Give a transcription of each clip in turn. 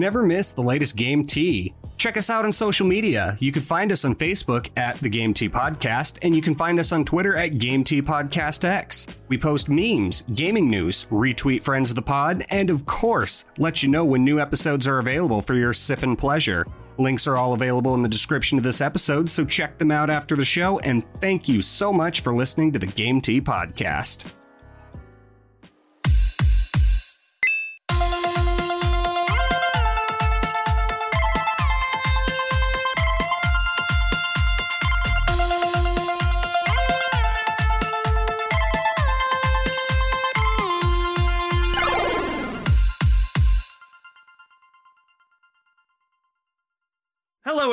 Never miss the latest Game Tea. Check us out on social media. You can find us on Facebook at the Game Tea Podcast, and you can find us on Twitter at Game Tea Podcast X. We post memes, gaming news, retweet friends of the pod, and of course, let you know when new episodes are available for your sip and pleasure. Links are all available in the description of this episode, so check them out after the show, and thank you so much for listening to the Game Tea Podcast.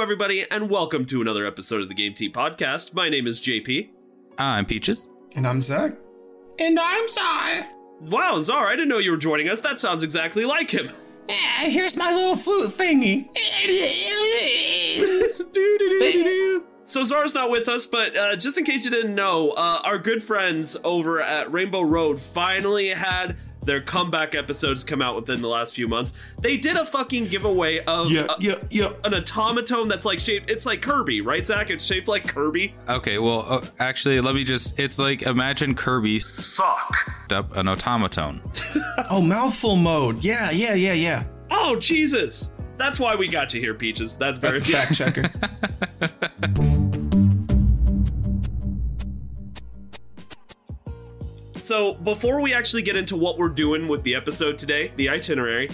Everybody, and welcome to another episode of the Game Tea Podcast. My name is JP. I'm Peaches. And I'm Zach. And I'm sorry. Wow, Czar, I didn't know you were joining us. That sounds exactly like him. Ah, here's my little flute thingy. So Czar's not with us, but uh, just in case you didn't know, uh, our good friends over at Rainbow Road finally had their comeback episodes come out within the last few months. They did a fucking giveaway of Yeah, a- yeah, yeah. an automaton that's like shaped. It's like Kirby, right, Zach? It's shaped like Kirby. Okay, well, uh, actually, let me just. It's like imagine Kirby Suck. up an automaton. Oh, mouthful mode. Yeah, yeah, yeah, yeah. Oh Jesus! That's why we got you here, Peaches. That's very That's fact checker. So, before we actually get into what we're doing with the episode today, the itinerary,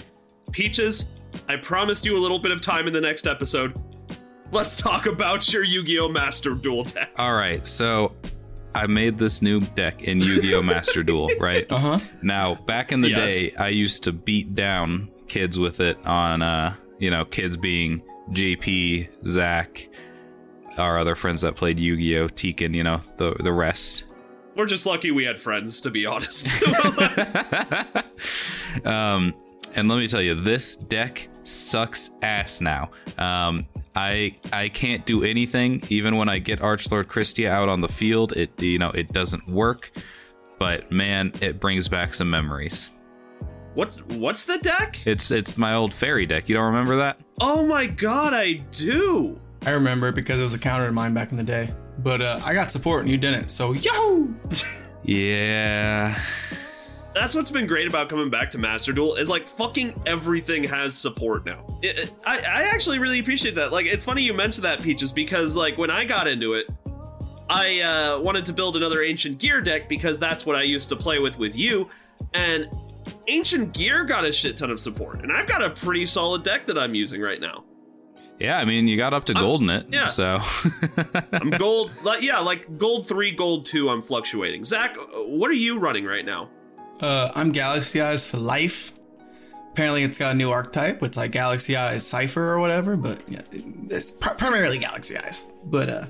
Peaches, I promised you a little bit of time in the next episode. Let's talk about your Yu Gi Oh! Master Duel deck. All right, so I made this new deck in Yu Gi Oh! Master Duel, right? Uh huh. Now, back in the Yes. day, I used to beat down kids with it on, uh, you know, kids being JP, Zach, our other friends that played Yu Gi Oh! Tekken, you know, the the rest. We're just lucky we had friends, to be honest. um, and let me tell you, this deck sucks ass now. Um, I I can't do anything even when I get Archlord Kristya out on the field. It you know it doesn't work, but man, it brings back some memories. what? What's the deck? It's it's my old fairy deck. You don't remember that? Oh my god, I do. I remember it because it was a counter of mine back in the day. But uh, I got support and you didn't. So, yo! Yeah. That's what's been great about coming back to Master Duel is like fucking everything has support now. It- it- I, I actually really appreciate that. Like, it's funny you mentioned that, Peaches, because like when I got into it, I uh, wanted to build another Ancient Gear deck because that's what I used to play with with you, and Ancient Gear got a shit ton of support, and I've got a pretty solid deck that I'm using right now. Yeah, I mean, you got up to gold in it. yeah. So I'm gold, like, yeah, like gold three, gold two. I'm fluctuating. Zach, what are you running right now? Uh, I'm Galaxy Eyes for life. Apparently, it's got a new archetype. It's like Galaxy Eyes Cipher or whatever. But yeah, it's pr- primarily Galaxy Eyes. But uh,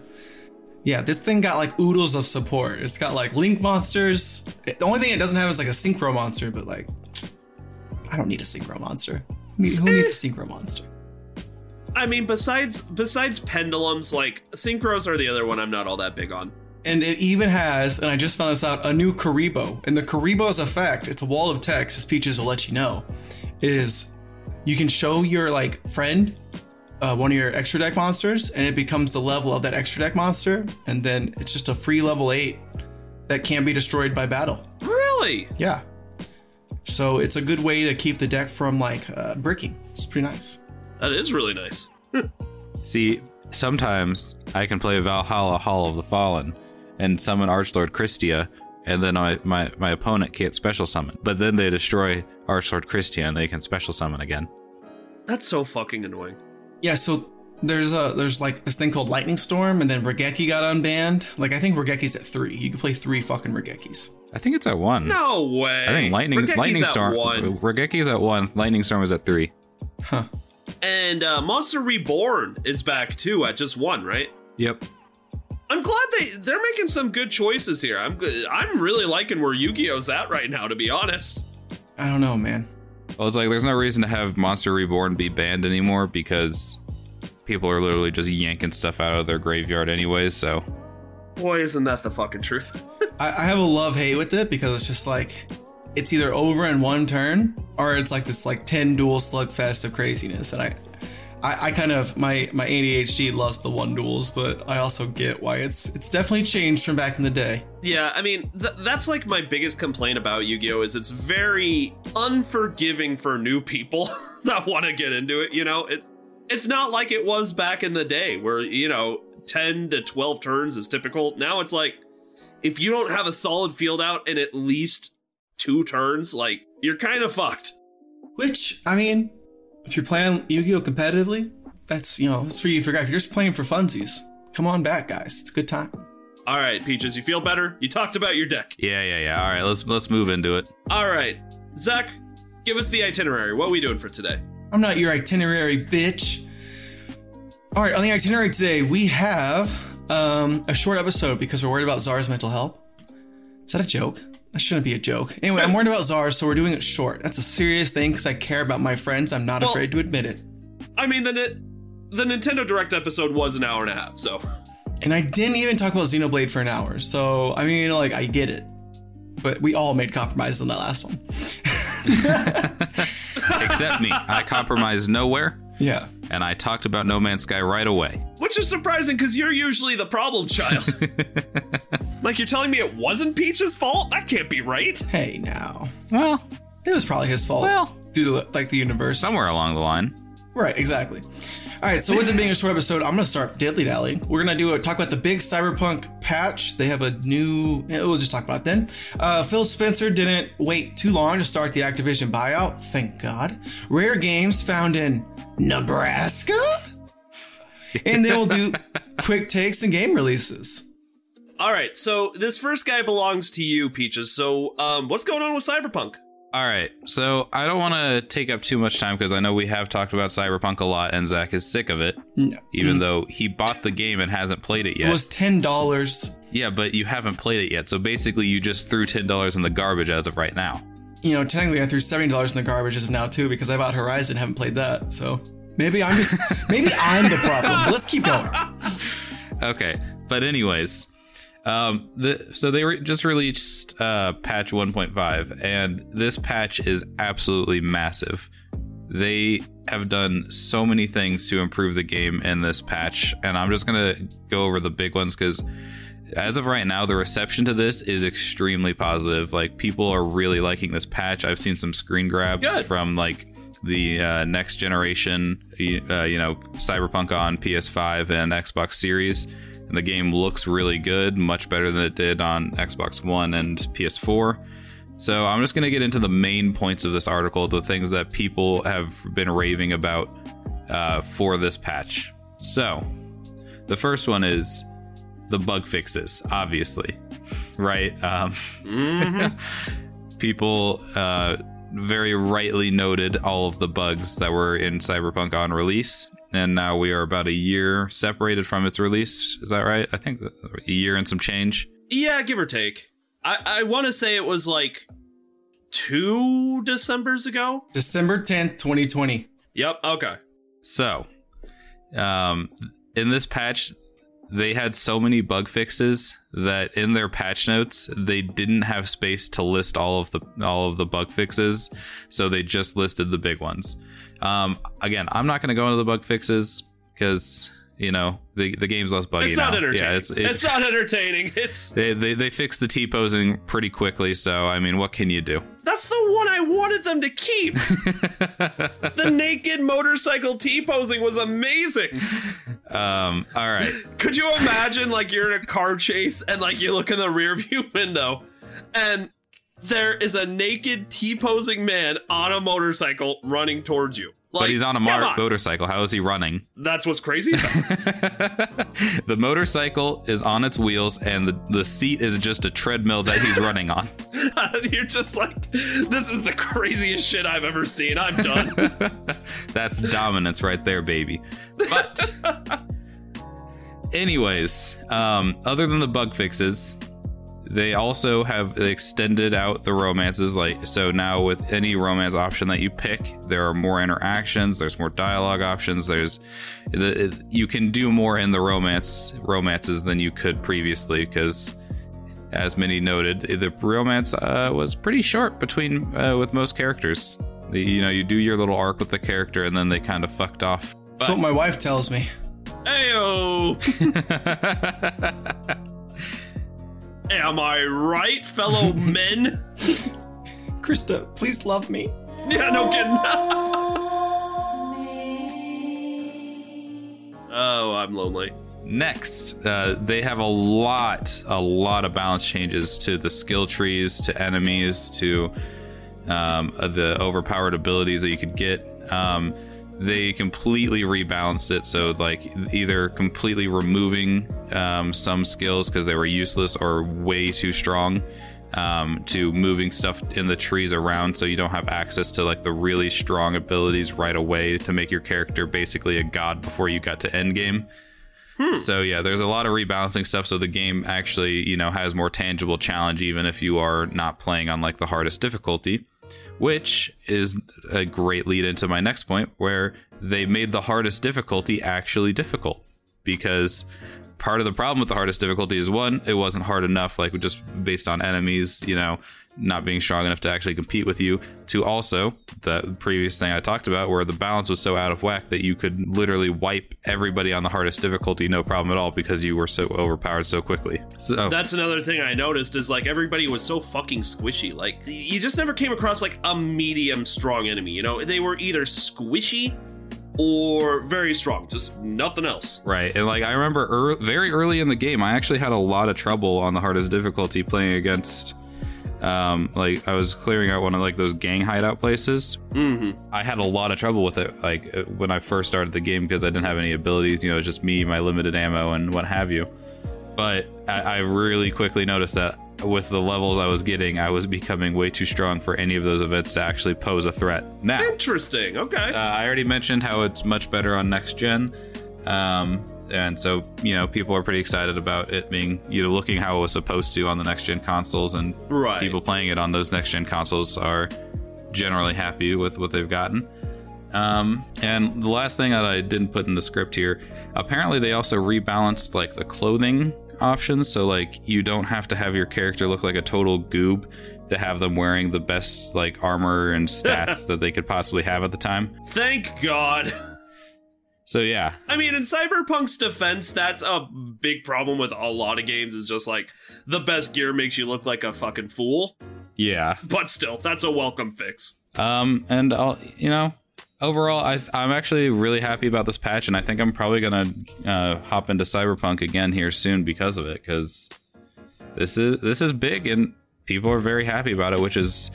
yeah, this thing got like oodles of support. It's got like Link monsters. The only thing it doesn't have is like a Synchro monster. But like, I don't need a Synchro monster. Who needs a Synchro monster? I mean, besides besides pendulums, like synchros are the other one I'm not all that big on. And it even has, and I just found this out, a new Kuriboh. And the Kuriboh's effect, it's a wall of text, as Peaches will let you know, is you can show your like friend uh, one of your extra deck monsters, and it becomes the level of that extra deck monster, and then it's just a free level eight that can't be destroyed by battle. Really? Yeah. So it's a good way to keep the deck from like uh, bricking. It's pretty nice. That is really nice. See, sometimes I can play Valhalla Hall of the Fallen and summon Archlord Kristya, and then my, my, my opponent can't special summon. But then they destroy Archlord Kristya and they can special summon again. That's so fucking annoying. Yeah. So there's a there's like this thing called Lightning Storm, and then Raigeki got unbanned. Like I think Raigeki's at three. You can play three fucking Raigekis. I think it's at one. No way. I think Lightning Raigeki's Lightning Storm. one. Raigeki is at one. Lightning Storm is at three. Huh. And uh, Monster Reborn is back too at just one, right? Yep. I'm glad they they're making some good choices here. I'm good. I'm really liking where Yu-Gi-Oh's at right now, to be honest. I don't know, man. Well, it's like there's no reason to have Monster Reborn be banned anymore because people are literally just yanking stuff out of their graveyard anyways. So Boy, isn't that the fucking truth? I, I have a love hate with it because it's just like it's either over in one turn or it's like this like 10 duel slugfest of craziness. And I, I, I kind of my my ADHD loves the one duels, but I also get why it's it's definitely changed from back in the day. Yeah, I mean, th- that's like my biggest complaint about Yu Gi Oh! is it's very unforgiving for new people that want to get into it. You know, it's it's not like it was back in the day where you know 10 to 12 turns is typical. Now it's like if you don't have a solid field out and at least two turns, like you're kind of fucked. Which I mean, if you're playing Yu-Gi-Oh competitively, that's you know that's for you to figure out. If you're just playing for funsies, come on back, guys. It's a good time. All right, Peaches, you feel better? You talked about your deck. Yeah, yeah, yeah. All right, let's let's move into it. All right, Zach, give us the itinerary. What are we doing for today? I'm not your itinerary, bitch. All right, on the itinerary today, we have um, a short episode because we're worried about Zara's mental health. Is that a joke? That shouldn't be a joke. Anyway, I'm worried about Zara, so we're doing it short. That's a serious thing because I care about my friends. I'm not Well- afraid to admit it. I mean, the the Nintendo Direct episode was an hour and a half, so And I didn't even talk about Xenoblade for an hour. So, I mean, like, I get it. But we all made compromises on that last one. Except me. I compromised nowhere, Yeah. and I talked about No Man's Sky right away. which is surprising because you're usually the problem child. like you're telling me it wasn't Peach's fault? That can't be right. Hey, now. Well, It was probably his fault. Well- due to, like, the universe. somewhere along the line. Right, exactly. All right, so with it being a short episode, I'm gonna start diddly dally. We're gonna do a talk about the big cyberpunk patch. They have a new. yeah, We'll just talk about it then. Uh, Phil Spencer didn't wait too long to start the Activision buyout. Thank God. Rare games found in Nebraska, and then we'll do quick takes and game releases. All right, so this first guy belongs to you, Peaches. So, um, what's going on with Cyberpunk? All right, so I don't want to take up too much time because I know we have talked about Cyberpunk a lot, and Zach is sick of it, No. even though he bought the game and hasn't played it yet. It was ten dollars. yeah, but you haven't played it yet, so basically you just threw ten dollars in the garbage as of right now. You know, technically, I threw seventy dollars in the garbage as of now too because I bought Horizon, haven't played that. So maybe I'm just maybe I'm the problem. Let's keep going. Okay, but anyways, um, the so they re- just released uh, patch 1.5, and this patch is absolutely massive. They have done so many things to improve the game in this patch, and I'm just gonna go over the big ones because as of right now, the reception to this is extremely positive. Like people are really liking this patch. I've seen some screen grabs Good. from like the uh, next generation, uh, you know, Cyberpunk on PS5 and Xbox Series. And the game looks really good, much better than it did on Xbox One and PS4. So I'm just going to get into the main points of this article, the things that people have been raving about uh, for this patch. So the first one is the bug fixes, obviously, right? Um, people uh, very rightly noted all of the bugs that were in Cyberpunk on release, and now we are about a year separated from its release. Is that right? I think a year and some change. Yeah, give or take. I, I want to say it was like two Decembers ago. December 10th, 2020. Yep. Okay. So, um, in this patch, they had so many bug fixes that in their patch notes they didn't have space to list all of the all of the bug fixes, so they just listed the big ones. Um, again, I'm not going to go into the bug fixes because you know the the game's less buggy It's now. not entertaining. Yeah, it's, it- it's not entertaining. It's they, they they fixed the T posing pretty quickly, so I mean, what can you do? that's the one I wanted them to keep. the naked motorcycle T posing was amazing. Um, all right, Could you imagine like you're in a car chase and like you look in the rear view window and there is a naked T posing man on a motorcycle running towards you. Like, but he's on a mar- motorcycle. How is he running? That's what's crazy. the motorcycle is on its wheels and the, the seat is just a treadmill that he's running on. You're just like, this is the craziest shit I've ever seen. I'm done. That's dominance right there, baby. But anyways, um, other than the bug fixes, they also have extended out the romances like so now with any romance option that you pick there are more interactions there's more dialogue options there's the, you can do more in the romance romances than you could previously because as many noted, the romance uh, was pretty short between uh, with most characters. The, you know, you do your little arc with the character, and then they kind of fucked off. That's what my wife tells me. Ayo! Am I right, fellow men? Krista, please love me. Yeah, no kidding. oh, I'm lonely. Next, uh, they have a lot, a lot of balance changes to the skill trees, to enemies, to um, uh, the overpowered abilities that you could get. Um, they completely rebalanced it, so like either completely removing um, some skills because they were useless or way too strong, um, to moving stuff in the trees around so you don't have access to like the really strong abilities right away to make your character basically a god before you got to end game. So yeah, there's a lot of rebalancing stuff. So the game actually, you know, has more tangible challenge, even if you are not playing on like the hardest difficulty. Which is a great lead into my next point, where they made the hardest difficulty actually difficult. Because part of the problem with the hardest difficulty is one, it wasn't hard enough, like just based on enemies, you know, not being strong enough to actually compete with you. To also the previous thing I talked about, where the balance was so out of whack that you could literally wipe everybody on the hardest difficulty, no problem at all, because you were so overpowered so quickly. So That's another thing I noticed is like everybody was so fucking squishy. Like you just never came across like a medium strong enemy. You know, they were either squishy or very strong, just nothing else. Right, and like I remember ear very early in the game, I actually had a lot of trouble on the hardest difficulty playing against. Um, like I was clearing out one of like those gang hideout places. Mm-hmm. I had a lot of trouble with it, like uh, when I first started the game because I didn't have any abilities. You know, just me, my limited ammo, and what have you. But I, I really quickly noticed that with the levels I was getting, I was becoming way too strong for any of those events to actually pose a threat. Now, Interesting. Okay. uh, I already mentioned how it's much better on next gen, um, and so you know people are pretty excited about it being you know looking how it was supposed to on the next gen consoles, and Right. people playing it on those next gen consoles are generally happy with what they've gotten. Um, and the last thing that I didn't put in the script here, apparently they also rebalanced like the clothing options, so like you don't have to have your character look like a total goob to have them wearing the best like armor and stats that they could possibly have at the time. Thank God. So yeah, I mean, in Cyberpunk's defense, that's a big problem with a lot of games. Is just like the best gear makes you look like a fucking fool. yeah. But still, that's a welcome fix. Um, and I'll you know overall, I I'm actually really happy about this patch, and I think I'm probably gonna uh, hop into Cyberpunk again here soon because of it, because this is this is big, and people are very happy about it, which is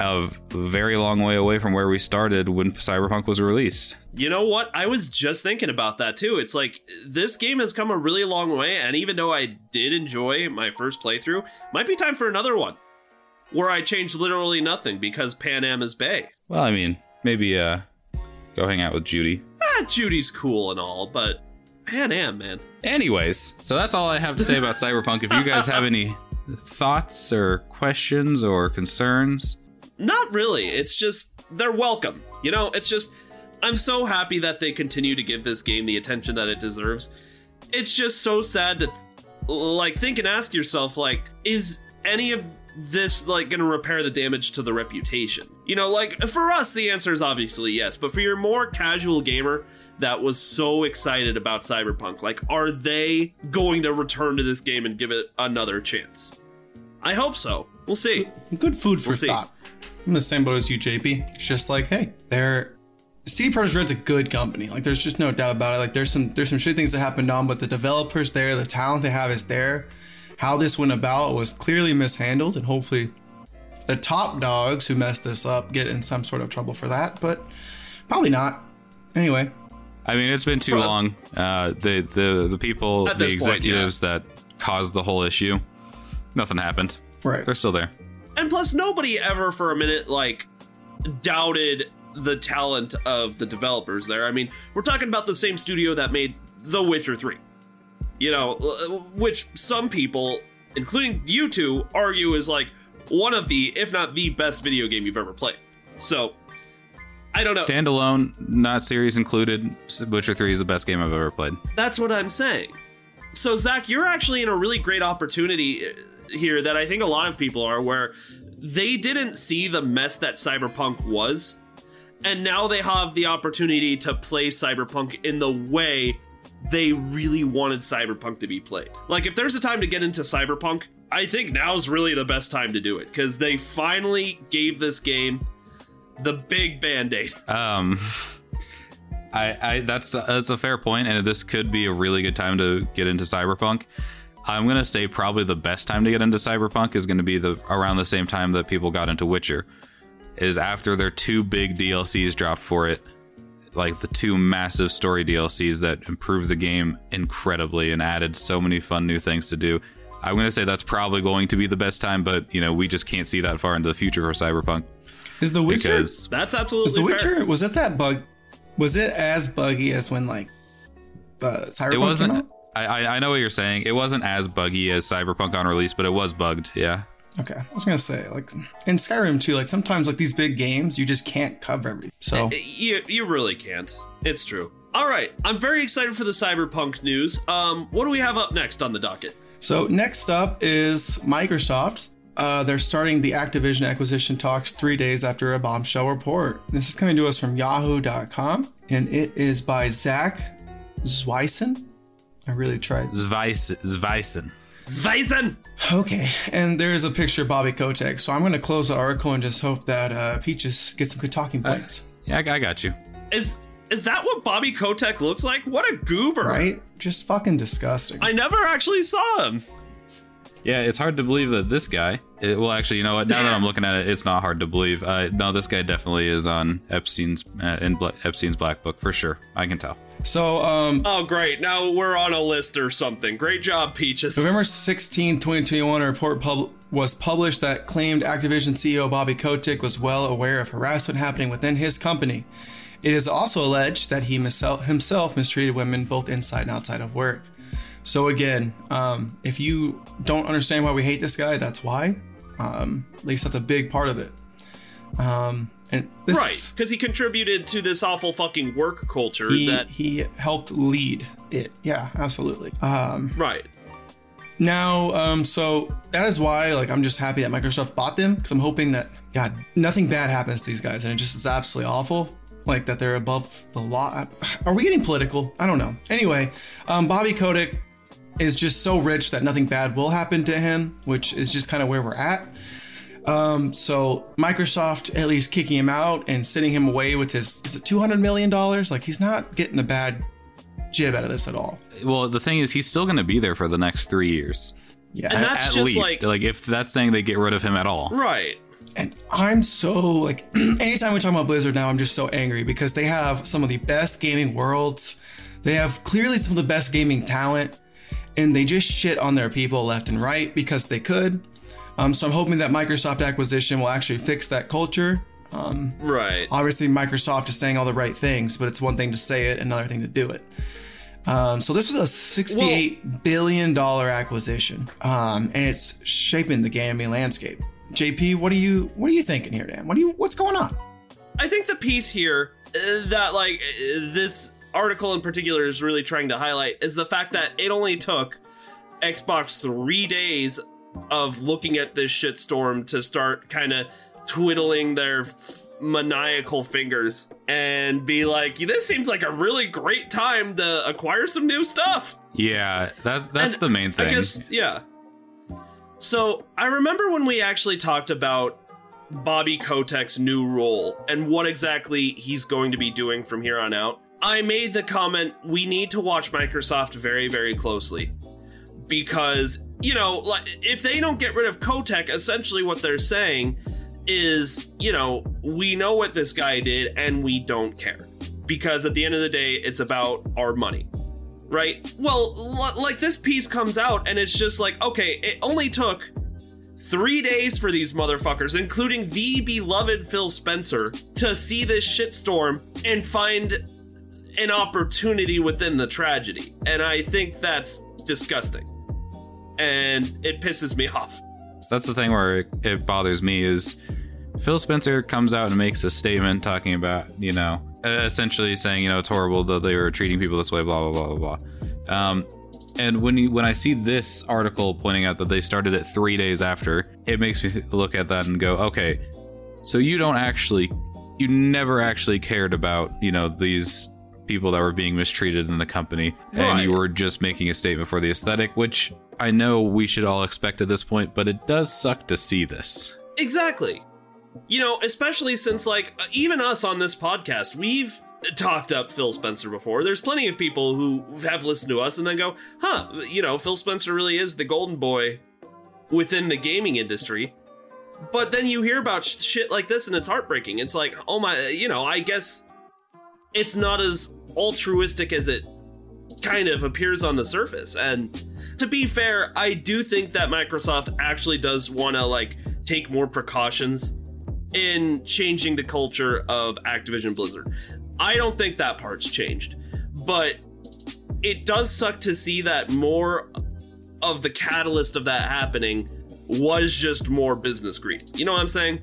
a very long way away from where we started when Cyberpunk was released. You know what? I was just thinking about that too. It's like this game has come a really long way, and even though I did enjoy my first playthrough, might be time for another one where I change literally nothing because Panam is Bay. Well, I mean, maybe uh, go hang out with Judy. Ah, Judy's cool and all, but Panam, man. Anyways, so that's all I have to say about Cyberpunk. If you guys have any thoughts or questions or concerns, Not really. It's just they're welcome. You know, it's just I'm so happy that they continue to give this game the attention that it deserves. It's just so sad to like think and ask yourself like is any of this like going to repair the damage to the reputation? You know, like for us the answer is obviously yes, but for your more casual gamer that was so excited about Cyberpunk, like are they going to return to this game and give it another chance? I hope so. We'll see. Good food for We'll thought. I'm the same boat as you, JP. It's just like, hey, they're CD Projekt Red's a good company. Like, there's just no doubt about it. Like, there's some there's some shit things that happened on, but the developers there, the talent they have is there. How this went about was clearly mishandled, and hopefully, the top dogs who messed this up get in some sort of trouble for that. But probably not. Anyway, I mean, it's been too Well- long. Uh, the the the people, At the this point, executives that caused the whole issue, nothing happened. right. They're still there. And plus, nobody ever for a minute like doubted the talent of the developers there. I mean, we're talking about the same studio that made The Witcher 3. You know, uh, which some people, including you two, argue is like one of the, if not the best video game you've ever played. So, I don't know. Standalone, not series included. Witcher Three is the best game I've ever played. That's what I'm saying. So, Zach, you're actually in a really great opportunity. here that I think a lot of people are, where they didn't see the mess that Cyberpunk was, and now they have the opportunity to play Cyberpunk in the way they really wanted Cyberpunk to be played. Like, if there's a time to get into Cyberpunk, I think now's really the best time to do it because they finally gave this game the big band aid. Um, I, I that's that's a fair point, and this could be a really good time to get into Cyberpunk. I'm gonna say probably the best time to get into Cyberpunk is gonna be the around the same time that people got into Witcher, is after their two big DLCs dropped for it, like the two massive story DLCs that improved the game incredibly and added so many fun new things to do. I'm gonna say that's probably going to be the best time, but you know we just can't see that far into the future for Cyberpunk Is the Witcher? because That's absolutely is the fair. Witcher? Was it that bug? Was it as buggy as when like the Cyberpunk it wasn't. out? I, I I know what you're saying. It wasn't as buggy as Cyberpunk on release, but it was bugged. Yeah. Okay, I was gonna say like in Skyrim too. Like sometimes like these big games, you just can't cover everything. So You, you really can't. It's true. All right, I'm very excited for the Cyberpunk news. Um, what do we have up next on the docket? So next up is Microsoft. Uh, they're starting the Activision acquisition talks three days after a bombshell report. This is coming to us from Yahoo.com, and it is by Zack Zwiezen. I really tried. Zvice, Zvison. Zwiezen! Okay, and there's a picture of Bobby Kotick. So I'm going to close the article and just hope that uh, Peaches gets some good talking points. Yeah, I, I got you. Is is that what Bobby Kotick looks like? What a goober! Right? Just fucking disgusting. I never actually saw him. Yeah, it's hard to believe that this guy. It, well, actually, you know what? Now that I'm looking at it, it's not hard to believe. Uh, no, this guy definitely is on Epstein's uh, in Bla- Epstein's black book for sure. I can tell. So, um, Oh, great. Now we're on a list or something. Great job, Peaches. November 16, 2021, a report pub- was published that claimed Activision CEO Bobby Kotick was well aware of harassment happening within his company. It is also alleged that he himself mistreated women both inside and outside of work. So, again, um, if you don't understand why we hate this guy, that's why. Um, at least that's a big part of it. Um, and this, Right, because he contributed to this awful fucking work culture He, that. he helped lead it. Yeah, absolutely. Um, Right. Now, um, so that is why, like, I'm just happy that Microsoft bought them because I'm hoping that God, nothing bad happens to these guys, and it just is absolutely awful. Like that they're above the law. Are we getting political? I don't know. Anyway, um, Bobby Kotick is just so rich that nothing bad will happen to him, which is just kind of where we're at. Um, so Microsoft at least kicking him out and sending him away with his is it 200 million dollars? Like he's not getting a bad jib out of this at all. Well, the thing is, he's still going to be there for the next three years. Yeah, And that's at just least, like- if that's saying they get rid of him at all. Right. And I'm so like, anytime we talk about Blizzard now, I'm just so angry because they have some of the best gaming worlds. They have clearly some of the best gaming talent, and they just shit on their people left and right because they could. Um, so I'm hoping that Microsoft acquisition will actually fix that culture. Right. Obviously, Microsoft is saying all the right things, but it's one thing to say it, another thing to do it. Um, so this was a sixty-eight billion dollar acquisition, um, and it's shaping the gaming landscape. JP, what are you what are you thinking here, Dan? What are you what's going on? I think the piece here uh, that like uh, this article in particular is really trying to highlight is the fact that it only took Xbox 3 days of looking at this shitstorm to start kind of twiddling their f- maniacal fingers and be like this seems like a really great time to acquire some new stuff. Yeah, that that's And the main thing. I guess, yeah. So I remember when we actually talked about Bobby Kotick's new role and what exactly he's going to be doing from here on out. I made the comment we need to watch Microsoft very, very closely. Because, you know, like if they don't get rid of Kotick, essentially what they're saying is, you know, we know what this guy did and we don't care. Because at the end of the day, it's about our money right? Well, l- like this piece comes out and it's just like, okay, it only took three days for these motherfuckers, including the beloved Phil Spencer, to see this shitstorm and find an opportunity within the tragedy. And I think that's disgusting. And it pisses me off. that's the thing where it, bothers me is Phil Spencer comes out and makes a statement talking about, you know, uh, essentially saying, you know, it's horrible that they were treating people this way, blah, blah, blah, blah, blah. Um, And when you, when I see this article pointing out that they started it three days after, it makes me th- look at that and go, okay, so you don't actually, you never actually cared about you know these people that were being mistreated in the company, and you were just making a statement for the aesthetic, which I know we should all expect at this point, but it does suck to see this. Exactly. You know, especially since, like, uh, even us on this podcast, we've talked up Phil Spencer before. There's plenty of people who have listened to us and then go, huh, you know, Phil Spencer really is the golden boy within the gaming industry. But then you hear about sh- shit like this and it's heartbreaking. It's like, oh my, you know, I guess it's not as altruistic as it kind of appears on the surface. And to be fair, I do think that Microsoft actually does want to like take more precautions in changing the culture of Activision Blizzard. I don't think that part's changed, but it does suck to see that more of the catalyst of that happening was just more business greed. You know what I'm saying?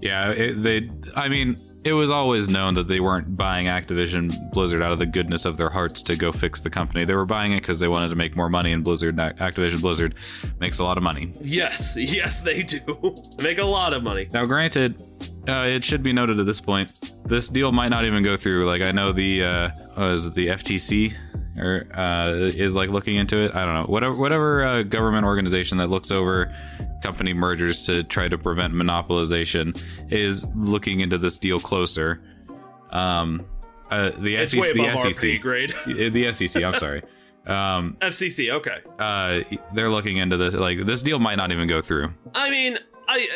Yeah, it, they. I mean, it was always known that they weren't buying Activision Blizzard out of the goodness of their hearts to go fix the company. They were buying it because they wanted to make more money, and Blizzard, Activision Blizzard, makes a lot of money. Yes, yes, they do. Make a lot of money. Now, granted, uh, it should be noted at this point, this deal might not even go through. Like, I know the uh, is it, the FTC or uh, is like looking into it. I don't know. Whatever, whatever uh, government organization that looks over company mergers to try to prevent monopolization is looking into this deal closer. Um, uh, the It's SEC, the SEC, grade. the SEC. I'm sorry. Um, FCC, okay. uh, they're looking into this. Like, this deal might not even go through. I mean, I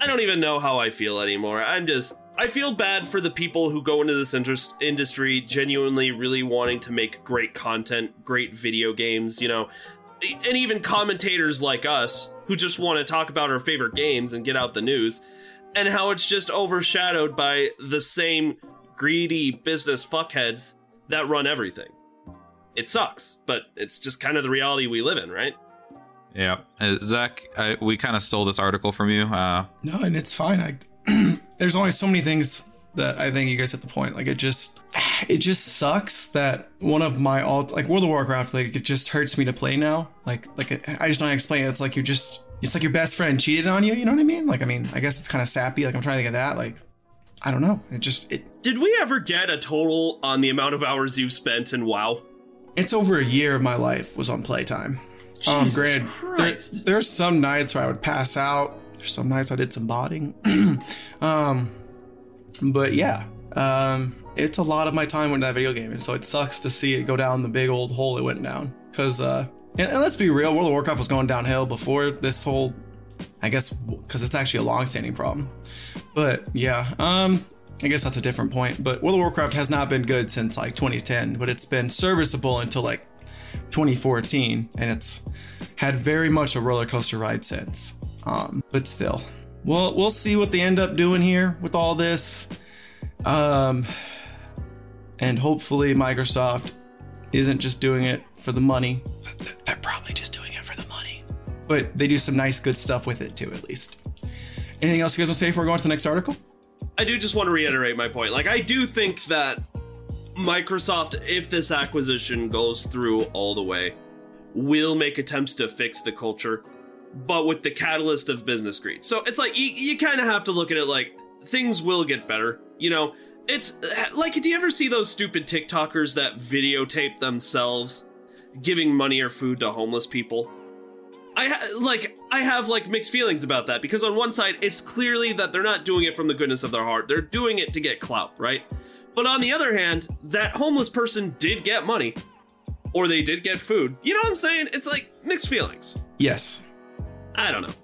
I don't even know how I feel anymore. I'm just I feel bad for the people who go into this interest, industry genuinely really wanting to make great content, great video games, you know, and even commentators like us who just want to talk about our favorite games and get out the news, and how it's just overshadowed by the same greedy business fuckheads that run everything. It sucks, but it's just kind of the reality we live in, right? Yeah, uh, Zach, I, we kind of stole this article from you. Uh, No, and it's fine. I there's only so many things that I think you guys hit the point. Like it just it just sucks that one of my all like World of Warcraft like it just hurts me to play now. Like like it, I just don't explain it. It's like you're just it's like your best friend cheated on you. You know what I mean? Like I mean I guess it's kind of sappy. Like I'm trying to of that. Like I don't know. It just it Did we ever get a total on the amount of hours you've spent in WoW? it's over a year of my life was on playtime. um, Jesus granted, there- there's some nights where I would pass out. Some nights I did some botting. um, but yeah, um, it's a lot of my time went to that video game, and so it sucks to see it go down the big old hole it went down. Cause, uh, and, and let's be real, World of Warcraft was going downhill before this whole, I guess, because it's actually a long-standing problem. But yeah, um, I guess that's a different point. But World of Warcraft has not been good since like 2010, but it's been serviceable until like 2014, and it's had very much a roller coaster ride since. Um, but still, well, we'll see what they end up doing here with all this. Um, and hopefully, Microsoft isn't just doing it for the money. They're probably just doing it for the money. But they do some nice, good stuff with it too, at least. Anything else you guys want to say before we go on to the next article? I do just want to reiterate my point. Like, I do think that Microsoft, if this acquisition goes through all the way, will make attempts to fix the culture, but with the catalyst of business greed. So it's like, you, you kind of have to look at it like things will get better. You know, it's like, do you ever see those stupid TikTokers that videotape themselves giving money or food to homeless people? I like I have like mixed feelings about that because on one side it's clearly that they're not doing it from the goodness of their heart. They're doing it to get clout, right? But on the other hand, that homeless person did get money or they did get food. You know what I'm saying? It's like mixed feelings. Yes. I don't know.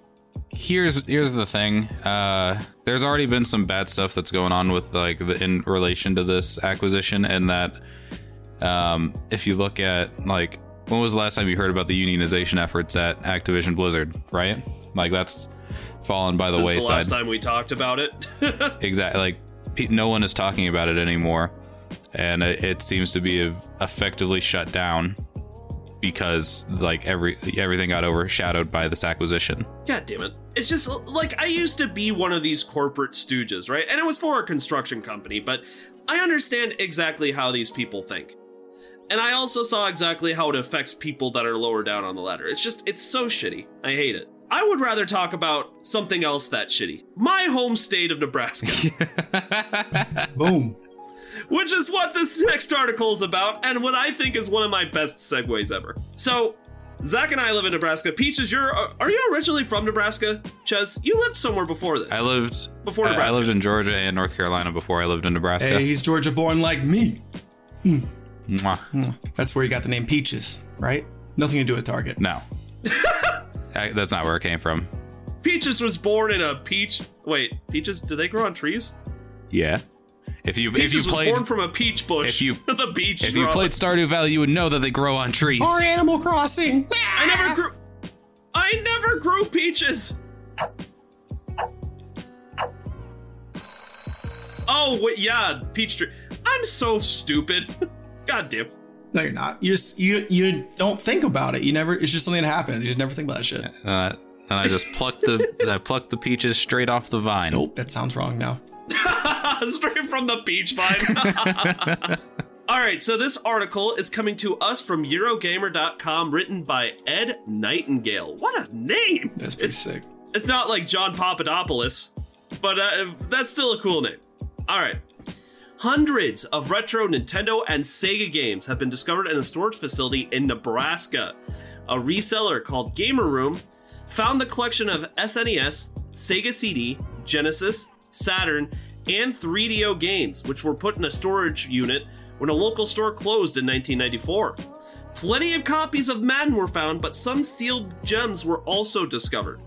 here's here's the thing. Uh, there's already been some bad stuff that's going on with like the in relation to this acquisition, and that um, if you look at like when was the last time you heard about the unionization efforts at Activision Blizzard, right? Like that's fallen by the Since wayside. the last time we talked about it. Exactly. Like pe- no one is talking about it anymore, and it, it seems to be effectively shut down because like every everything got overshadowed by this acquisition. God damn it. It's just like I used to be one of these corporate stooges, right? And it was for a construction company, but I understand exactly how these people think. And I also saw exactly how it affects people that are lower down on the ladder. It's just, it's so shitty. I hate it. I would rather talk about something else that shitty. My home state of Nebraska, Boom. Which is what this next article is about, and what I think is one of my best segues ever. So, Zach and I live in Nebraska. Peaches, you're are you originally from Nebraska? Ches, you lived somewhere before this. I lived Before I- I, lived in Georgia and North Carolina before I lived in Nebraska. Hey, he's Georgia born like me. Hmm. Mwah. Hmm. That's where you got the name Peaches, right? Nothing to do with Target. No, I- that's not where it came from. Peaches was born in a peach. Wait, peaches? Do they grow on trees? Yeah, if you Peaches if you played born from a peach bush. if you- the beach. if you played Stardew Valley, you would know that they grow on trees. Or Animal Crossing. I never grew. I never grew peaches. Oh wait, yeah, peach tree. I'm so stupid. God damn. No, you're not. You just you you don't think about it. You never. It's just something that happens. You just never think about that shit. Uh, and I just plucked the I plucked the peaches straight off the vine. Nope, that sounds wrong now. Straight from the peach vine. All right, so this article is coming to us from Eurogamer.com, written by Ed Nightingale. What a name! That's pretty It's sick. It's not like John Papadopoulos, but uh, that's still a cool name. All right. Hundreds of retro Nintendo and Sega games have been discovered in a storage facility in Nebraska. A reseller called Gamer Room found the collection of SNES, Sega CD, Genesis, Saturn, and 3DO games, which were put in a storage unit when a local store closed in 1994. Plenty of copies of Madden were found, but some sealed gems were also discovered.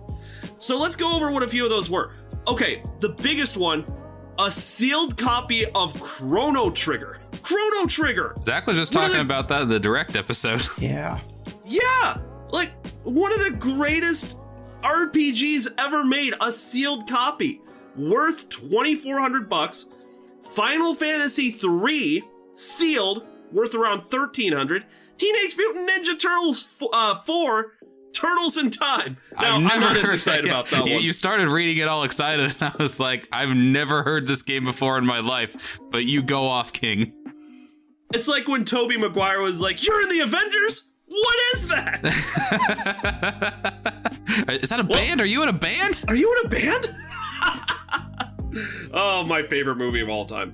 So let's go over what a few of those were. Okay, the biggest one a sealed copy of Chrono Trigger. Chrono Trigger! Zach was just What talking the- about that in the direct episode. Yeah. Yeah! Like, one of the greatest RPGs ever made, a sealed copy. Worth 2400 bucks. Final Fantasy 3 sealed, worth around 1300. Teenage Mutant Ninja Turtles uh, 4 Turtles in Time. Now, I'm not as excited about that one. You started reading it all excited, and I was like, I've never heard this game before in my life. But you go off, King. It's like when Tobey Maguire was like, "You're in the Avengers." What is that? Is that a band? Are you in a band? Are you in a band? oh, my favorite movie of all time.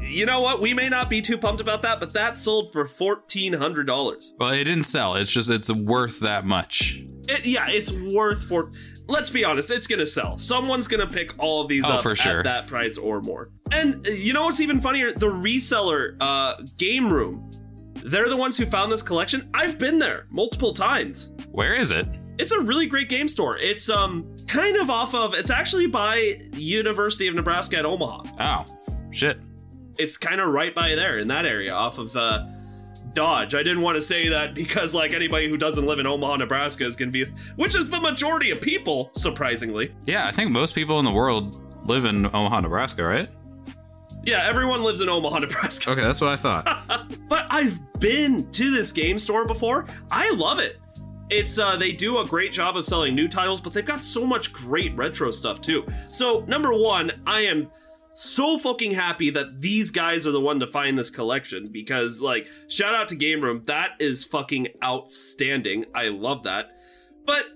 You know what? We may not be too pumped about that, but that sold for fourteen hundred dollars. Well, it didn't sell. It's just it's worth that much. It, yeah, it's worth for. Let's be honest, it's gonna sell. Someone's gonna pick all of these Oh, up for sure. at that price or more. And uh, you know what's even funnier? The reseller, uh, Game Room. They're the ones who found this collection. I've been there multiple times. Where is it? It's a really great game store. It's um kind of off of. It's actually by University of Nebraska at Omaha. Oh, shit. It's kind of right by there in that area, off of uh, Dodge. I didn't want to say that because like anybody who doesn't live in Omaha, Nebraska is gonna be, which is the majority of people, surprisingly. Yeah, I think most people in the world live in Omaha, Nebraska, right? Yeah, everyone lives in Omaha, Nebraska. Okay, that's what I thought. But I've been to this game store before. I love it. It's uh they do a great job of selling new titles, but they've got so much great retro stuff too. So, number 1, I am so fucking happy that these guys are the one to find this collection because like shout out to Game Room, that is fucking outstanding. I love that. But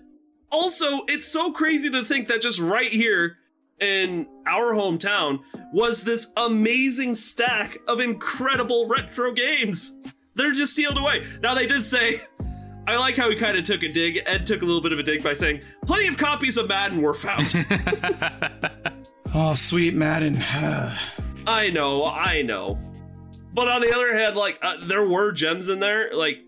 also, it's so crazy to think that just right here in our hometown was this amazing stack of incredible retro games. They're just sealed away. Now they did say, I like how he kind of took a dig. Ed took a little bit of a dig by saying, plenty of copies of Madden were found. Oh, sweet Madden. I know, I know. But on the other hand, like, uh, there were gems in there, like,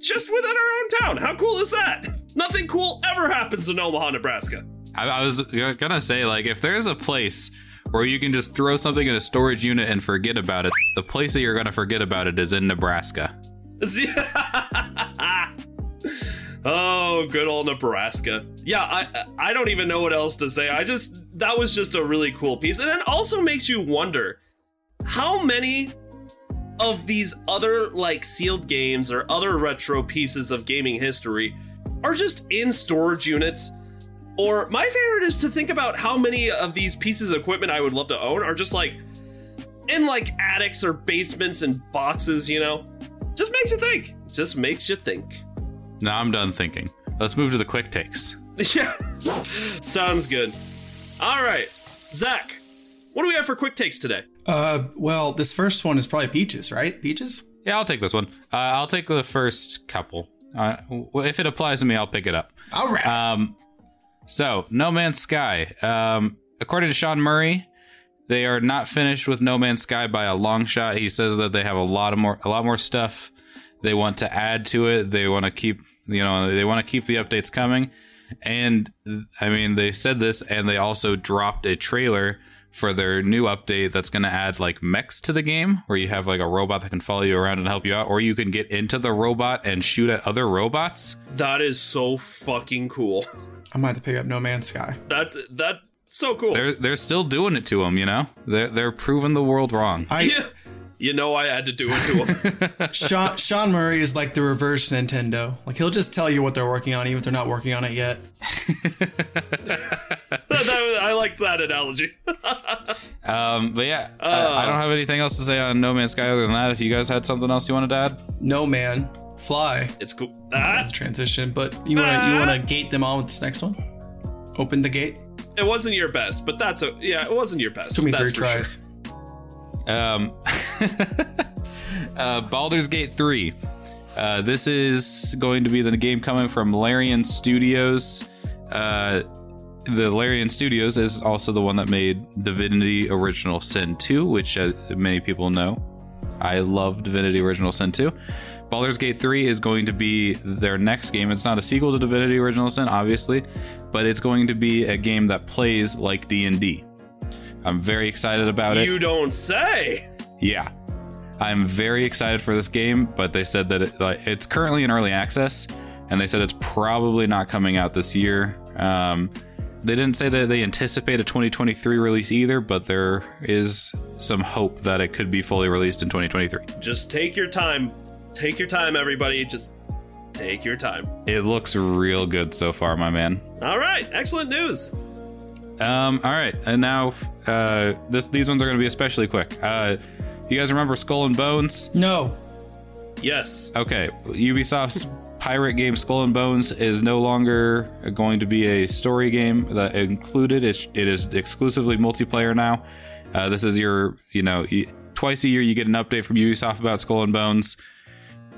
just within our own town. How cool is that? Nothing cool ever happens in Omaha, Nebraska. I, I was gonna say, like, if there's a place where you can just throw something in a storage unit and forget about it, the place that you're gonna forget about it is in Nebraska. oh, good old Nebraska. Yeah, I I don't even know what else to say. I just that was just a really cool piece, and it also makes you wonder how many of these other like sealed games or other retro pieces of gaming history are just in storage units. Or my favorite is to think about how many of these pieces of equipment I would love to own are just like in like attics or basements and boxes, you know? Just makes you think. Just makes you think. Now I'm done thinking. Let's move to the quick takes. Yeah. Sounds good. All right. Zach, what do we have for quick takes today? Uh, well, this first one is probably Peaches, right? Peaches? Yeah, I'll take this one. Uh, I'll take the first couple. Uh, w- if it applies to me, I'll pick it up. All right. Um, so No Man's Sky. Um, according to Sean Murray, they are not finished with No Man's Sky by a long shot. He says that they have a lot of more, a lot more stuff they want to add to it. They want to keep, you know, they want to keep the updates coming. And I mean, they said this, and they also dropped a trailer for their new update that's going to add like mechs to the game, where you have like a robot that can follow you around and help you out, or you can get into the robot and shoot at other robots. That is so fucking cool. I might have to pick up No Man's Sky. That's that's so cool. They're they're still doing it to them, you know. They're they're proving the world wrong. I yeah. You know I had to do it to him. Sean, Sean Murray is like the reverse Nintendo. Like he'll just tell you what they're working on, even if they're not working on it yet. I liked that analogy. Um, but yeah, I, I don't have anything else to say on No Man's Sky other than that. If you guys had something else you wanted to add, No man, fly. it's cool. Ah, Transition, but you wanna you wanna gate them on with this next one? Open the gate. it wasn't your best, but that's a yeah. It wasn't your best. Took me that's three for sure. Um, uh, Baldur's Gate 3. Uh, this is going to be the game coming from Larian Studios. Uh, the Larian Studios is also the one that made Divinity Original Sin 2, which uh, many people know. I love Divinity Original Sin 2. Baldur's Gate 3 is going to be their next game. It's not a sequel to Divinity Original Sin, obviously, but it's going to be a game that plays like D&D. I'm very excited about it. You don't say. Yeah. I'm very excited for this game, but they said that it, like, it's currently in early access, and they said it's probably not coming out this year. Um, they didn't say that they anticipate a 2023 release either, but there is some hope that it could be fully released in 2023. Just take your time. Take your time, everybody. Just take your time. It looks real good so far, my man. All right. Excellent news. Um, all right, and now uh, this these ones are going to be especially quick. Uh, you guys remember Skull and Bones? No. Yes. Okay, Ubisoft's pirate game Skull and Bones is no longer going to be a story game that included. It, it is exclusively multiplayer now. Uh, this is your, you know, twice a year you get an update from Ubisoft about Skull and Bones.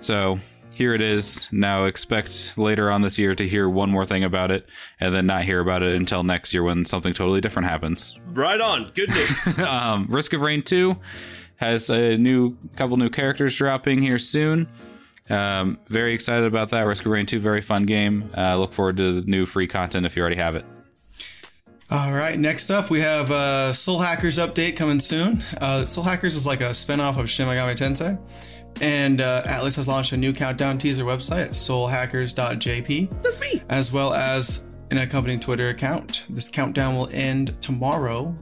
So here it is. Now expect later on this year to hear one more thing about it, and then not hear about it until next year when something totally different happens. Right on. Good news. um, Risk of Rain 2 has a new couple new characters dropping here soon. Um, very excited about that. Risk of Rain 2, very fun game. Uh, look forward to the new free content if you already have it. All right, next up we have uh, Soul Hackers update coming soon. Uh, Soul Hackers is like a spinoff of Shin Megami Tensei. And uh, Atlus has launched a new countdown teaser website at soulhackers.jp, That's me. as well as an accompanying Twitter account. This countdown will end tomorrow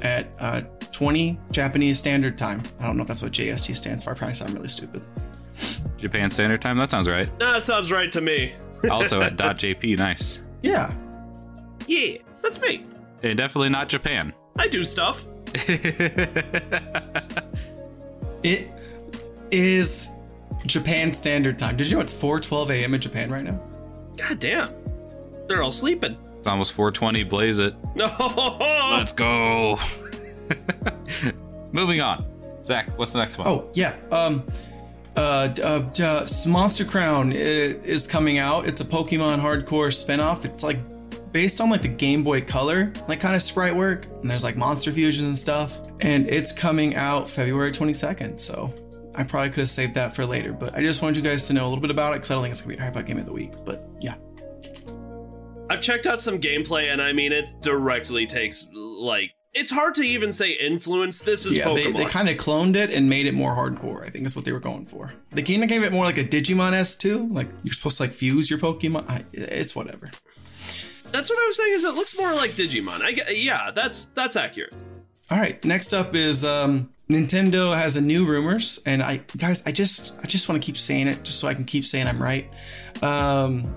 at uh, 20 Japanese Standard Time. I don't know if that's what JST stands for. I probably sound really stupid. Japan Standard Time, that sounds right. That sounds right to me. Also at .jp, nice. Yeah. Yeah. That's me. And definitely not Japan. I do stuff. It is Japan Standard Time. Did you know it's 4:12 a.m. in Japan right now? God damn. They're all sleeping. It's almost 420, blaze it. No. Let's go. Moving on. Zach, what's the next one? Oh yeah. Um. Uh, uh, uh, Monster Crown is coming out. It's a Pokemon hardcore spinoff. It's like based on like the Game Boy Color, like kind of sprite work, and there's like monster fusions and stuff. And it's coming out February 22nd. So I probably could have saved that for later, but I just wanted you guys to know a little bit about it because I don't think it's gonna be a Hype Game of the Week. But yeah. I've checked out some gameplay, and I mean, it directly takes like it's hard to even say influence. This is yeah, Pokemon. they, they kind of cloned it and made it more hardcore. I think is what they were going for. They kind of gave it more like a Digimon S too. Like you're supposed to like fuse your Pokemon. I, it's whatever. That's what I was saying. Is it looks more like Digimon? I get- yeah, that's that's accurate. All right, next up is um, Nintendo has a new rumors, and I guys, I just I just want to keep saying it just so I can keep saying I'm right. Um,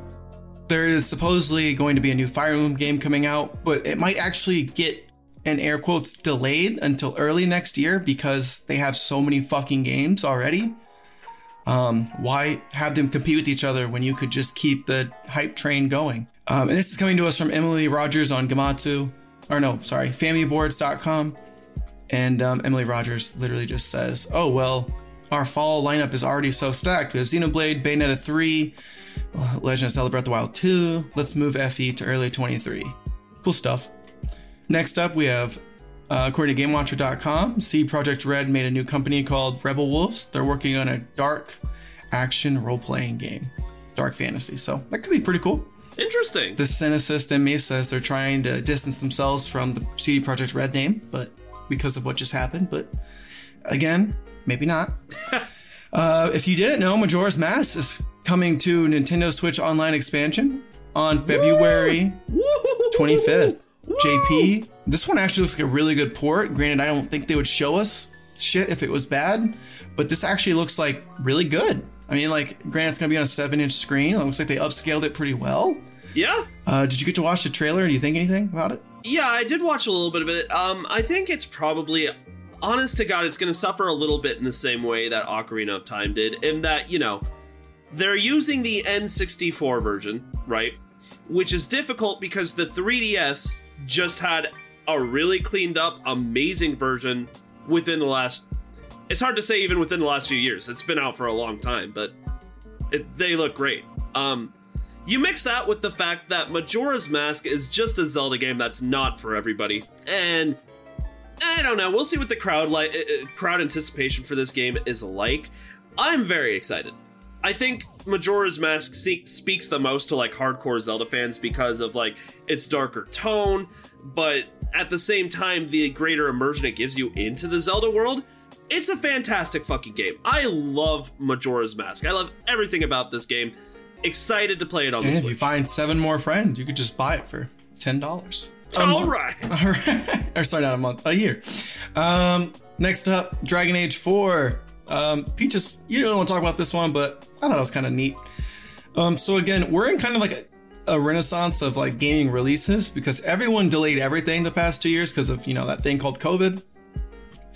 there is supposedly going to be a new Fire Emblem game coming out, but it might actually get and air quotes delayed until early next year because they have so many fucking games already. Um, why have them compete with each other when you could just keep the hype train going? Um, and this is coming to us from Emily Rogers on Gematsu, or no, sorry, FamilyBoards.com. And um, Emily Rogers literally just says, "Oh well, our fall lineup is already so stacked. We have Xenoblade, Bayonetta 3, uh, Legend of Zelda Breath of the Wild 2. Let's move FE to early 23. Cool stuff. Next up, we have, uh, according to GameWatcher.com, C Project Red made a new company called Rebel Wolves. They're working on a dark action role playing game, dark fantasy. So that could be pretty cool. Interesting. The cynicist in me says they're trying to distance themselves from the CD Projekt Red name, but because of what just happened. But again, maybe not. uh, if you didn't know, Majora's Mask is coming to Nintendo Switch Online expansion on February 25th. JP, this one actually looks like a really good port. Granted, I don't think they would show us shit if it was bad, but this actually looks like really good. I mean, like, granted, it's gonna be on a seven-inch screen. It looks like they upscaled it pretty well. Yeah. Uh, did you get to watch the trailer? Do you think anything about it? Yeah, I did watch a little bit of it. Um, I think it's probably, honest to God, it's going to suffer a little bit in the same way that Ocarina of Time did, in that, you know, they're using the N64 version, right? Which is difficult because the 3DS just had a really cleaned up, amazing version within the last. It's hard to say even within the last few years. It's been out for a long time, but it, they look great. Um, you mix that with the fact that Majora's Mask is just a Zelda game that's not for everybody, and I don't know. We'll see what the crowd like uh, crowd anticipation for this game is like. I'm very excited. I think Majora's Mask se- speaks the most to like hardcore Zelda fans because of like its darker tone, but at the same time, the greater immersion it gives you into the Zelda world. It's a fantastic fucking game. I love Majora's Mask. I love everything about this game. Excited to play it on the And if you find seven more friends, you could just buy it for ten dollars. All right. All right. or sorry, not a month, a year. Um, next up, Dragon Age 4. Um, Peaches, you don't want to talk about this one, but I thought it was kind of neat. Um, so again, we're in kind of like a, a renaissance of like gaming releases because everyone delayed everything the past two years because of you know that thing called COVID.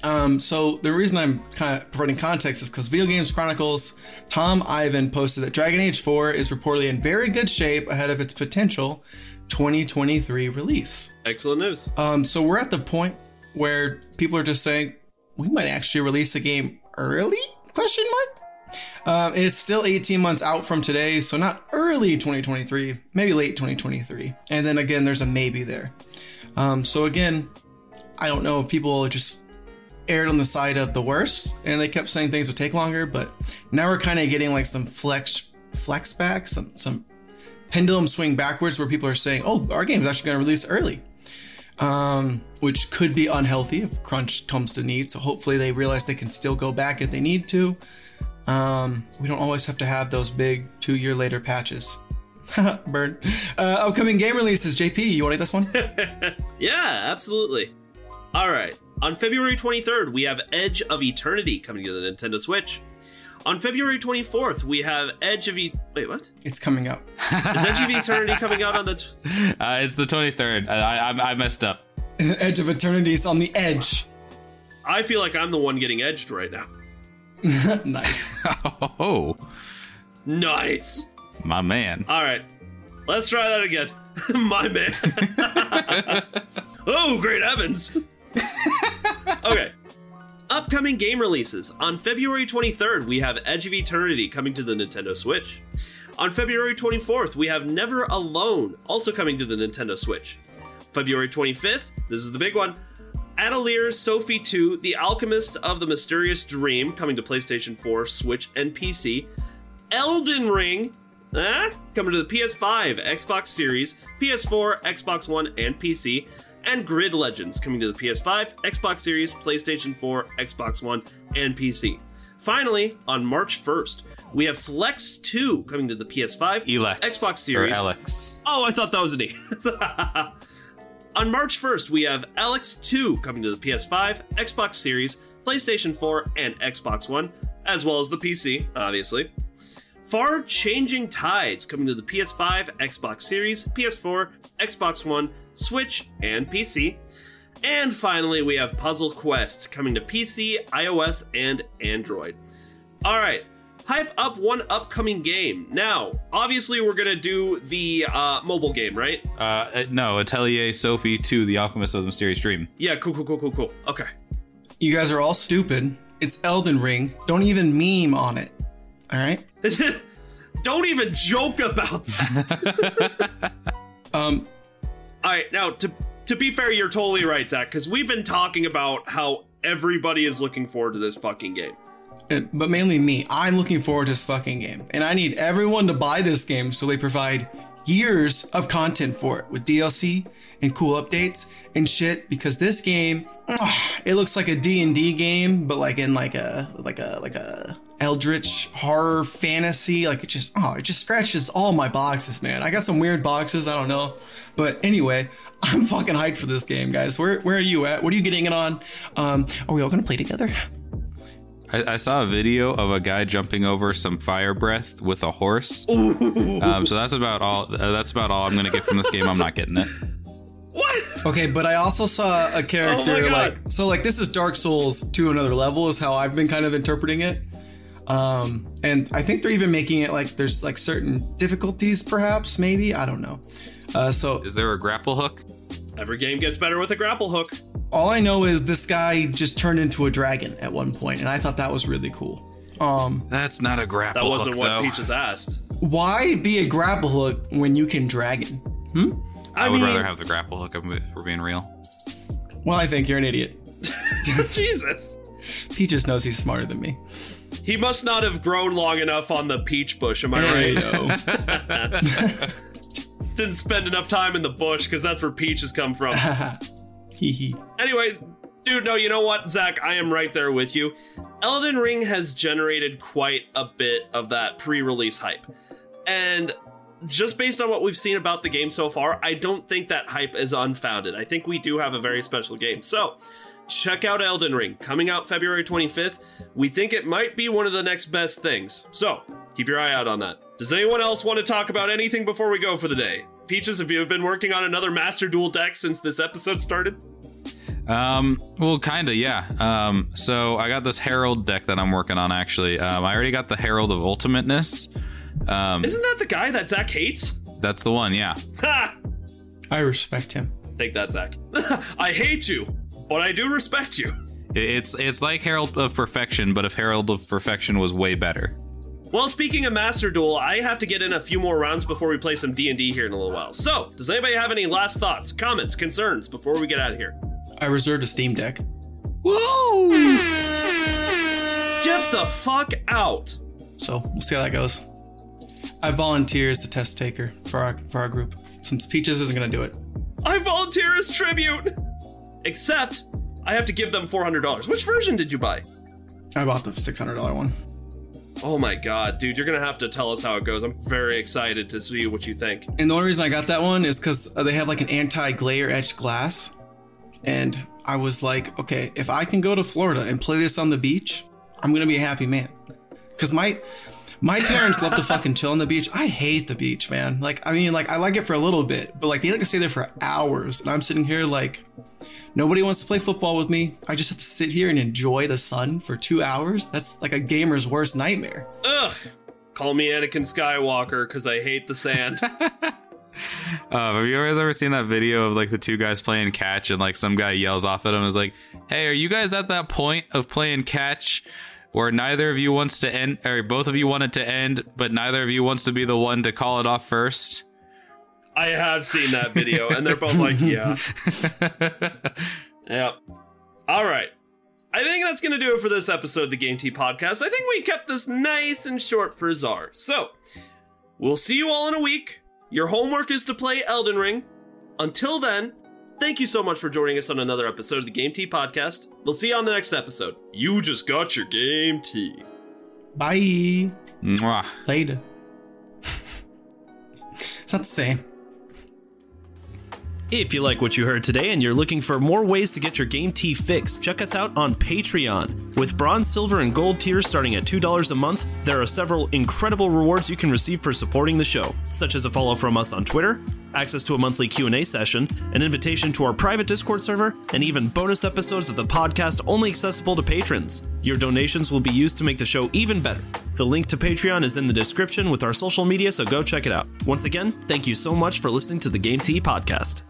Um, so the reason I'm kind of providing context is because Video Games Chronicles Tom Ivan posted that Dragon Age 4 is reportedly in very good shape ahead of its potential 2023 release. Excellent news. Um, so we're at the point where people are just saying we might actually release a game early? Question mark. Um, it is still 18 months out from today, so not early 2023, maybe late 2023. And then again, there's a maybe there. Um, so again, I don't know if people just aired on the side of the worst and they kept saying things would take longer, but now we're kind of getting like some flex flex back, some some pendulum swing backwards where people are saying, "Oh, our game's actually going to release early." um, which could be unhealthy if crunch comes to need. So hopefully they realize they can still go back if they need to. Um, we don't always have to have those big two year later patches. Burn. Uh, upcoming game releases. JP, you want to take this one? Yeah, absolutely. All right. On February 23rd, we have Edge of Eternity coming to the Nintendo Switch. On February 24th, we have Edge of E. Wait, what? it's coming up. Is Edge of Eternity coming out on the? T- Uh, it's the 23rd. I, I, I messed up. Edge of Eternity is on the edge. I feel like I'm the one getting edged right now. nice. Oh, Nice. my man. All right, let's try that again. My man. oh, great heavens. okay. Upcoming game releases. On February 23rd, we have Edge of Eternity coming to the Nintendo Switch. On February 24th, we have Never Alone, also coming to the Nintendo Switch. February 25th, this is the big one. Atelier Sophie 2, The Alchemist of the Mysterious Dream, coming to PlayStation 4, Switch, and PC. Elden Ring, eh, coming to the PS5, Xbox Series, PS4, Xbox One, and PC. And Grid Legends, coming to the PS5, Xbox Series, PlayStation 4, Xbox One, and PC. Finally, on March 1st, we have Flex 2 coming to the PS5, Elex. Xbox Series. Or Alex. Oh, I thought that was an E. On March 1st, we have Alex 2 coming to the PS5, Xbox Series, PlayStation 4, and Xbox One, as well as the PC, obviously. Far Changing Tides coming to the PS5, Xbox Series, PS4, Xbox One, Switch, and PC. And finally, we have Puzzle Quest coming to PC, iOS, and Android. All right, hype up one upcoming game. Now, obviously, we're gonna do the uh, mobile game, right? Uh, no, Atelier Sophie 2, The Alchemist of the Mysterious Dream. Yeah, cool, cool, cool, cool, cool. Okay. You guys are all stupid. It's Elden Ring. Don't even meme on it. All right. Don't even joke about that. Um, All right, now to to be fair, you're totally right, Zach, because we've been talking about how everybody is looking forward to this fucking game. Uh, but mainly me. I'm looking forward to this fucking game, and I need everyone to buy this game so they provide years of content for it with DLC and cool updates and shit. Because this game, ah, it looks like a D and D game, but like in like a like a like a eldritch horror fantasy. Like it just oh, it just scratches all my boxes, man. I got some weird boxes. I don't know, but anyway. I'm fucking hyped for this game, guys. Where where are you at? What are you getting it on? Um, are we all gonna play together? I, I saw a video of a guy jumping over some fire breath with a horse. Um, so that's about all. Uh, that's about all I'm gonna get from this game. I'm not getting it. What? Okay, but I also saw a character Oh like so like this is Dark Souls to another level is how I've been kind of interpreting it. Um and I think they're even making it like there's like certain difficulties perhaps maybe, I don't know. Uh so Is there a grapple hook? Every game gets better with a grapple hook. all I know is this guy just turned into a dragon at one point and I thought that was really cool. Um That's not a grapple That wasn't hook, what though. Peaches asked. why be a grapple hook when you can dragon? I, I would mean- rather have the grapple hook if we're being real. Well, I think you're an idiot. Jesus. He just knows he's smarter than me. He must not have grown long enough on the peach bush, am I right? Didn't spend enough time in the bush because that's where peaches come from. Hee hee. Anyway, dude, no, you know what, Zach? I am right there with you. Elden Ring has generated quite a bit of that pre release hype. And just based on what we've seen about the game so far, I don't think that hype is unfounded. I think we do have a very special game. So, check out Elden Ring, coming out February 25th. We think it might be one of the next best things. So, keep your eye out on that. Does anyone else want to talk about anything before we go for the day? Peaches, have you been working on another Master Duel deck since this episode started? Um, well, kinda, yeah. Um, so I got this Herald deck that I'm working on. Actually, um, I already got the Herald of Ultimateness. Um, Isn't that the guy that Zach hates? that's the one, yeah. Ha! I respect him. Take that, Zach. I hate you, but I do respect you. It's it's like Herald of Perfection, but if Herald of Perfection was way better. Well, speaking of Master Duel, I have to get in a few more rounds before we play some D&D here in a little while. So, does anybody have any last thoughts, comments, concerns before we get out of here? I reserved a Steam Deck. Woo! Get the fuck out! So we'll see how that goes. I volunteer as the test taker for our for our group. Since Peaches isn't gonna do it. I volunteer as tribute! Except, I have to give them $400. Which version did you buy? I bought the six hundred dollar one. Oh my god, dude, you're gonna have to tell us how it goes. I'm very excited to see what you think. And the only reason I got that one is because uh, they have like an anti-glare etched glass. And I was like, okay, if I can go to Florida and play this on the beach, I'm gonna be a happy man. Cause my my parents love to fucking chill on the beach. I hate the beach, man. Like, I mean, like I like it for a little bit, but like they like to stay there for hours, and I'm sitting here like nobody wants to play football with me. I just have to sit here and enjoy the sun for two hours. That's like a gamer's worst nightmare. Ugh! Call me Anakin Skywalker because I hate the sand. Uh, have you guys ever seen that video of like the two guys playing catch and like some guy yells off at him is like, "Hey, are you guys at that point of playing catch where neither of you wants to end, or both of you want it to end, but neither of you wants to be the one to call it off first? I have seen that video, and they're both like, yeah. Yep. All right. I think that's going to do it for this episode of the Game Tea Podcast. I think we kept this nice and short for Czar. So, we'll see you all in a week. Your homework is to play Elden Ring. Until then, thank you so much for joining us on another episode of the Game Tea Podcast. We'll see you on the next episode. You just got your Game Tea. Bye. Mwah. Later. it's not the same. If you like what you heard today and you're looking for more ways to get your game tea fix, check us out on Patreon. With bronze, silver, and gold tiers starting at $2 a month, there are several incredible rewards you can receive for supporting the show, such as a follow from us on Twitter, access to a monthly Q&A session, an invitation to our private Discord server, and even bonus episodes of the podcast only accessible to patrons. Your donations will be used to make the show even better. The link to Patreon is in the description with our social media, so go check it out. Once again, thank you so much for listening to the Game Tea podcast.